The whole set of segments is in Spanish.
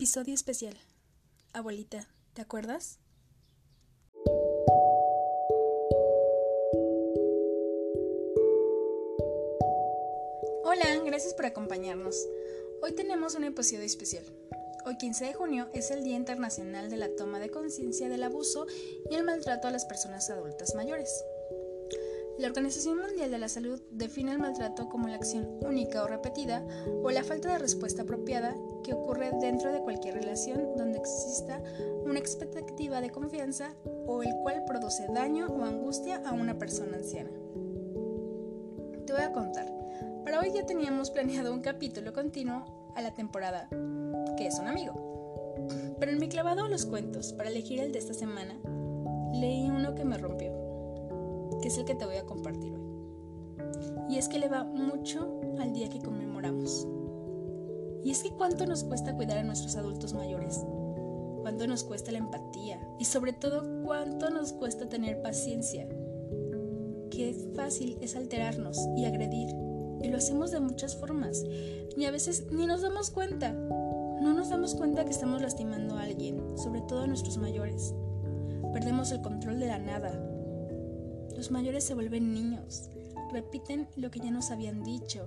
Episodio especial. Abuelita, ¿te acuerdas? Hola, gracias por acompañarnos. Hoy tenemos un episodio especial. Hoy 15 de junio es el Día Internacional de la Toma de Conciencia del Abuso y el Maltrato a las Personas Adultas Mayores. La Organización Mundial de la Salud define el maltrato como la acción única o repetida o la falta de respuesta apropiada que ocurre dentro de cualquier relación donde exista una expectativa de confianza o el cual produce daño o angustia a una persona anciana. Te voy a contar. Para hoy ya teníamos planeado un capítulo continuo a la temporada, que es un amigo. Pero en mi clavado a los cuentos, para elegir el de esta semana, leí uno que me rompió que es el que te voy a compartir hoy. Y es que le va mucho al día que conmemoramos. Y es que cuánto nos cuesta cuidar a nuestros adultos mayores, cuánto nos cuesta la empatía y sobre todo cuánto nos cuesta tener paciencia. Qué fácil es alterarnos y agredir. Y lo hacemos de muchas formas. Y a veces ni nos damos cuenta. No nos damos cuenta que estamos lastimando a alguien, sobre todo a nuestros mayores. Perdemos el control de la nada, los mayores se vuelven niños, repiten lo que ya nos habían dicho.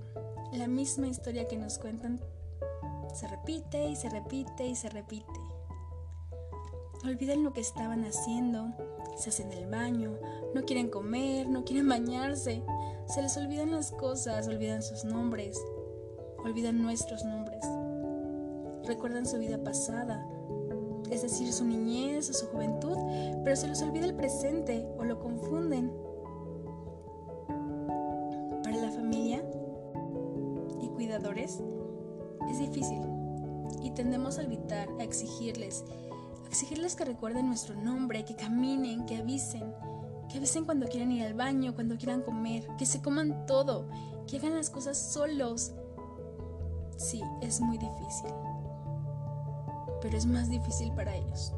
La misma historia que nos cuentan se repite y se repite y se repite. Olvidan lo que estaban haciendo, se hacen el baño, no quieren comer, no quieren bañarse, se les olvidan las cosas, olvidan sus nombres, olvidan nuestros nombres. Recuerdan su vida pasada, es decir, su niñez o su juventud, pero se les olvida el presente o lo confunden. Es difícil y tendemos a gritar, a exigirles, a exigirles que recuerden nuestro nombre, que caminen, que avisen, que avisen cuando quieran ir al baño, cuando quieran comer, que se coman todo, que hagan las cosas solos. Sí, es muy difícil pero es más difícil para ellos.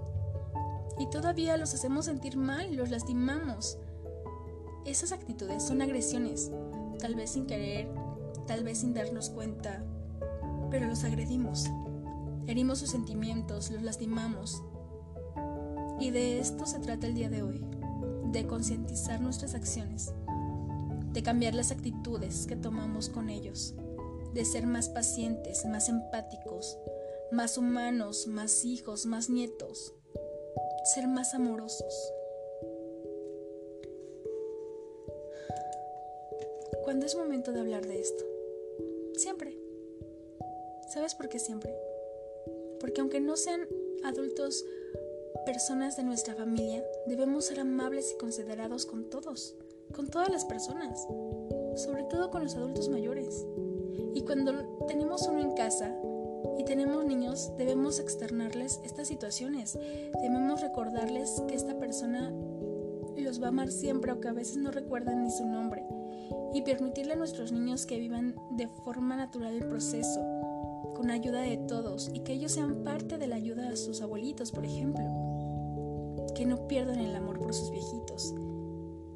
Y todavía los hacemos sentir mal, los lastimamos. Esas actitudes son agresiones, tal vez sin querer, tal vez sin darnos cuenta, pero los agredimos. Herimos sus sentimientos, los lastimamos. Y de esto se trata el día de hoy, de concientizar nuestras acciones, de cambiar las actitudes que tomamos con ellos, de ser más pacientes, más empáticos, más humanos, más hijos, más nietos, ser más amorosos. ¿Cuándo es momento de hablar de esto? Siempre. ¿Sabes por qué siempre? Porque aunque no sean adultos, personas de nuestra familia, debemos ser amables y considerados con todos, con todas las personas, sobre todo con los adultos mayores. Y cuando tenemos uno en casa, y tenemos niños, debemos externarles estas situaciones. Debemos recordarles que esta persona los va a amar siempre, aunque a veces no recuerdan ni su nombre. Y permitirle a nuestros niños que vivan de forma natural el proceso, con ayuda de todos, y que ellos sean parte de la ayuda a sus abuelitos, por ejemplo. Que no pierdan el amor por sus viejitos,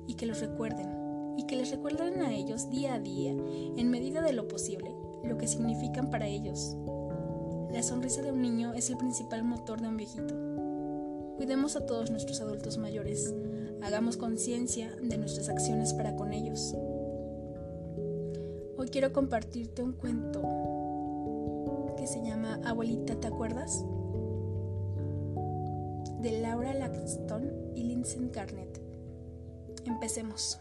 y que los recuerden, y que les recuerden a ellos día a día, en medida de lo posible, lo que significan para ellos, la sonrisa de un niño es el principal motor de un viejito. Cuidemos a todos nuestros adultos mayores. Hagamos conciencia de nuestras acciones para con ellos. Quiero compartirte un cuento que se llama Abuelita, ¿te acuerdas? De Laura Laxton y Lindsay Garnett. Empecemos.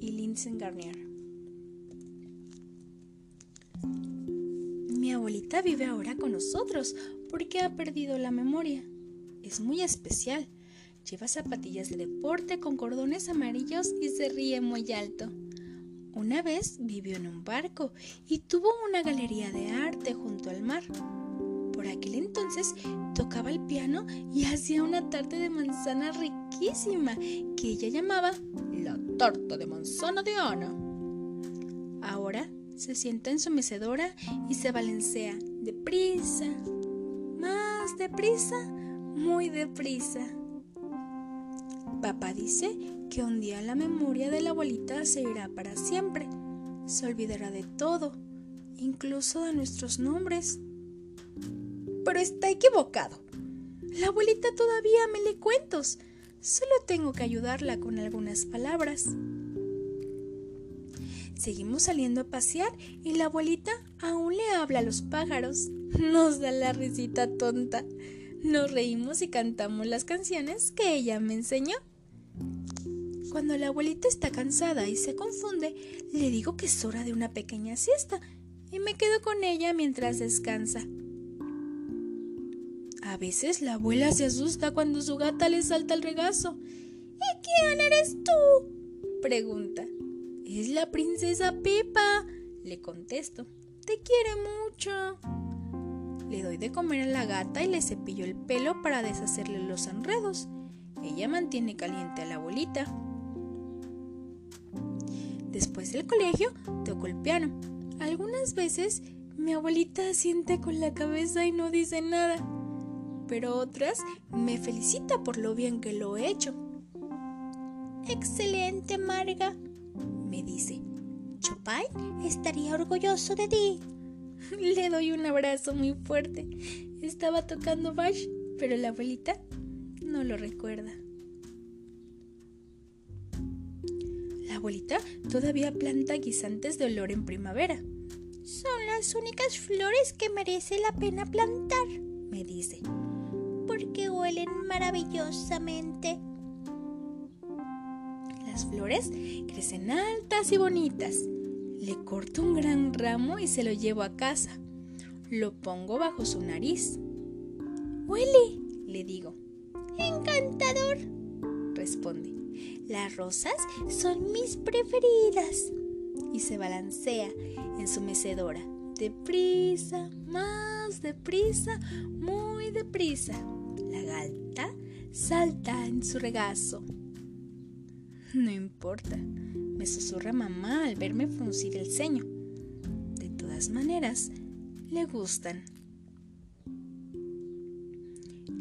Y Lindsay Garnier. Mi abuelita vive ahora con nosotros porque ha perdido la memoria. Es muy especial. Lleva zapatillas de deporte con cordones amarillos y se ríe muy alto. Una vez vivió en un barco y tuvo una galería de arte junto al mar. Por aquel entonces tocaba el piano y hacía una tarta de manzana riquísima que ella llamaba la tarta de manzana de Ana. Ahora se sienta en su mecedora y se balancea deprisa, más deprisa, muy deprisa. Papá dice que un día la memoria de la abuelita se irá para siempre. Se olvidará de todo, incluso de nuestros nombres. Pero está equivocado. La abuelita todavía me lee cuentos. Solo tengo que ayudarla con algunas palabras. Seguimos saliendo a pasear y la abuelita aún le habla a los pájaros. Nos da la risita tonta. Nos reímos y cantamos las canciones que ella me enseñó. Cuando la abuelita está cansada y se confunde, le digo que es hora de una pequeña siesta y me quedo con ella mientras descansa. A veces la abuela se asusta cuando su gata le salta el regazo. ¿Y quién eres tú? pregunta. Es la princesa Pepa, le contesto. Te quiere mucho. Le doy de comer a la gata y le cepillo el pelo para deshacerle los enredos. Ella mantiene caliente a la abuelita. Después del colegio, toco el piano. Algunas veces mi abuelita asiente con la cabeza y no dice nada, pero otras me felicita por lo bien que lo he hecho. Excelente, Marga, me dice. Chopin estaría orgulloso de ti. Le doy un abrazo muy fuerte. Estaba tocando Bach, pero la abuelita no lo recuerda. La abuelita todavía planta guisantes de olor en primavera. Son las únicas flores que merece la pena plantar, me dice, porque huelen maravillosamente. Las flores crecen altas y bonitas. Le corto un gran ramo y se lo llevo a casa. Lo pongo bajo su nariz. Huele, le digo. Encantador, responde. Las rosas son mis preferidas. Y se balancea en su mecedora. Deprisa, más deprisa, muy deprisa. La gata salta en su regazo. No importa, me susurra mamá al verme fruncir el ceño. De todas maneras, le gustan.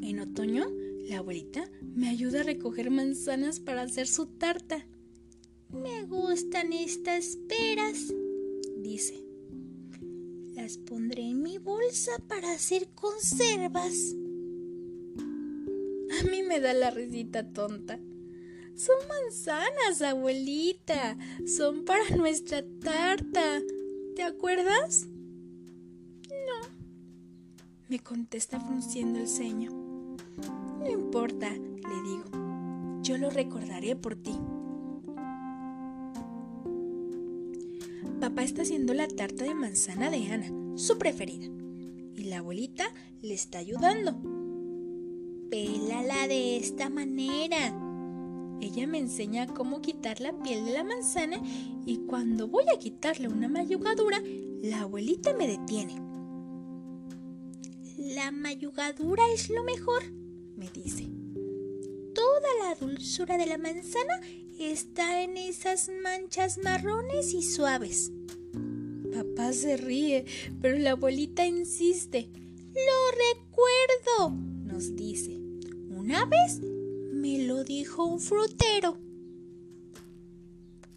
En otoño, la abuelita me ayuda a recoger manzanas para hacer su tarta. Me gustan estas peras, dice. Pondré en mi bolsa para hacer conservas. A mí me da la risita tonta. Son manzanas, abuelita. Son para nuestra tarta. ¿Te acuerdas? No. Me contesta frunciendo el ceño. No importa, le digo. Yo lo recordaré por ti. Papá está haciendo la tarta de manzana de Ana, su preferida. Y la abuelita le está ayudando. Pélala de esta manera, ella me enseña cómo quitar la piel de la manzana y cuando voy a quitarle una mayugadura, la abuelita me detiene. La mayugadura es lo mejor, me dice. Toda la dulzura de la manzana está en esas manchas marrones y suaves. Papá se ríe, pero la abuelita insiste. Lo recuerdo, nos dice. Una vez me lo dijo un frutero.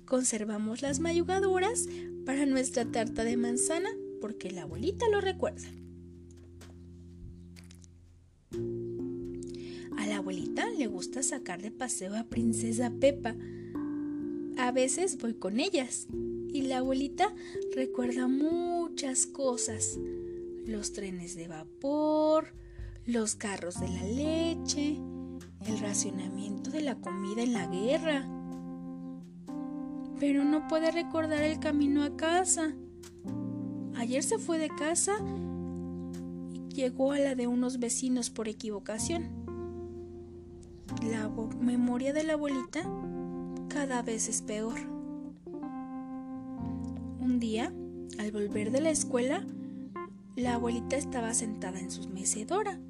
Conservamos las mayugaduras para nuestra tarta de manzana porque la abuelita lo recuerda. A la abuelita le gusta sacar de paseo a Princesa Pepa. A veces voy con ellas y la abuelita recuerda muchas cosas. Los trenes de vapor, los carros de la leche, el racionamiento de la comida en la guerra. Pero no puede recordar el camino a casa. Ayer se fue de casa y llegó a la de unos vecinos por equivocación. La memoria de la abuelita cada vez es peor. Un día, al volver de la escuela, la abuelita estaba sentada en su mecedora,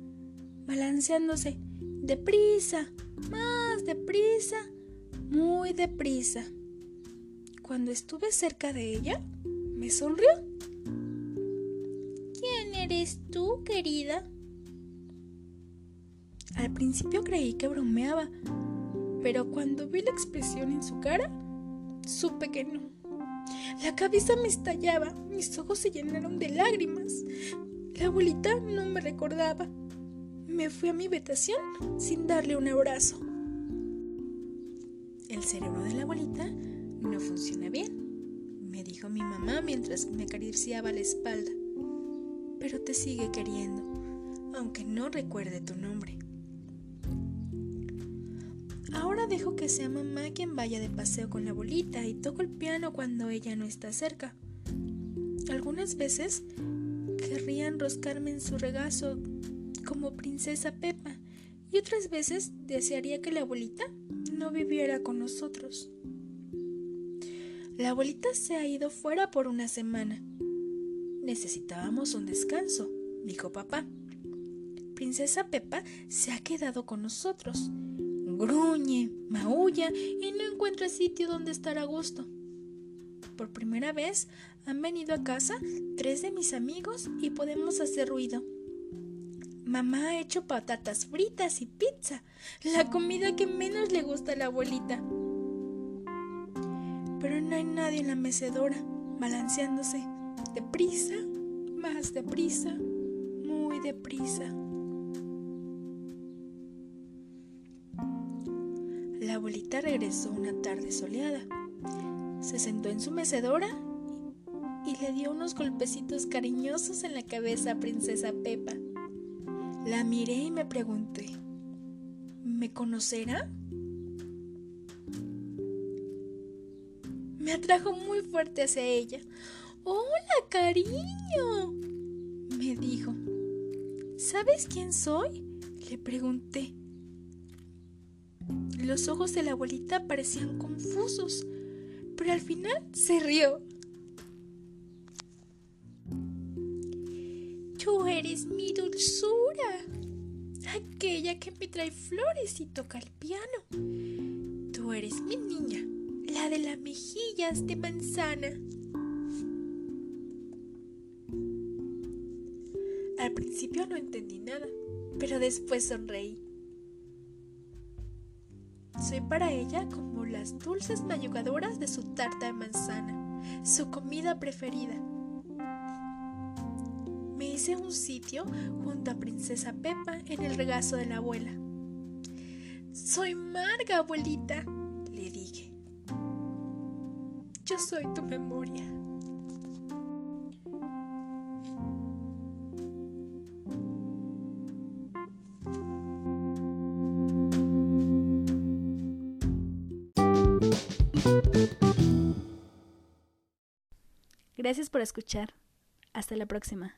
balanceándose Deprisa, más deprisa, muy deprisa. cuando estuve cerca de ella, me sonrió. ¿Quién eres tú, querida? Al principio creí que bromeaba, pero cuando vi la expresión en su cara, supe que no. La cabeza me estallaba, mis ojos se llenaron de lágrimas. La abuelita no me recordaba. Me fui a mi habitación sin darle un abrazo. El cerebro de la abuelita no funciona bien, me dijo mi mamá mientras me acariciaba la espalda. Pero te sigue queriendo, aunque no recuerde tu nombre. Ahora dejo que sea mamá quien vaya de paseo con la abuelita y toco el piano cuando ella no está cerca. Algunas veces querría enroscarme en su regazo como princesa Pepa y otras veces desearía que la abuelita no viviera con nosotros. La abuelita se ha ido fuera por una semana. Necesitábamos un descanso, dijo papá. Princesa Pepa se ha quedado con nosotros. Gruñe, maulla y no encuentra sitio donde estar a gusto. Por primera vez han venido a casa tres de mis amigos y podemos hacer ruido. Mamá ha hecho patatas fritas y pizza, la comida que menos le gusta a la abuelita. Pero no hay nadie en la mecedora, balanceándose. Deprisa, más deprisa, muy deprisa. La abuelita regresó una tarde soleada. Se sentó en su mecedora y le dio unos golpecitos cariñosos en la cabeza a Princesa Pepa. La miré y me pregunté, ¿me conocerá? Me atrajo muy fuerte hacia ella. ¡Hola, cariño! me dijo. ¿Sabes quién soy? Le pregunté. Los ojos de la abuelita parecían confusos, pero al final se rió. Tú eres mi dulzura, aquella que me trae flores y toca el piano. Tú eres mi niña, la de las mejillas de manzana. Al principio no entendí nada, pero después sonreí. Soy para ella como las dulces mayugadoras de su tarta de manzana, su comida preferida hice un sitio junto a Princesa Pepa en el regazo de la abuela. Soy Marga, abuelita, le dije. Yo soy tu memoria. Gracias por escuchar. Hasta la próxima.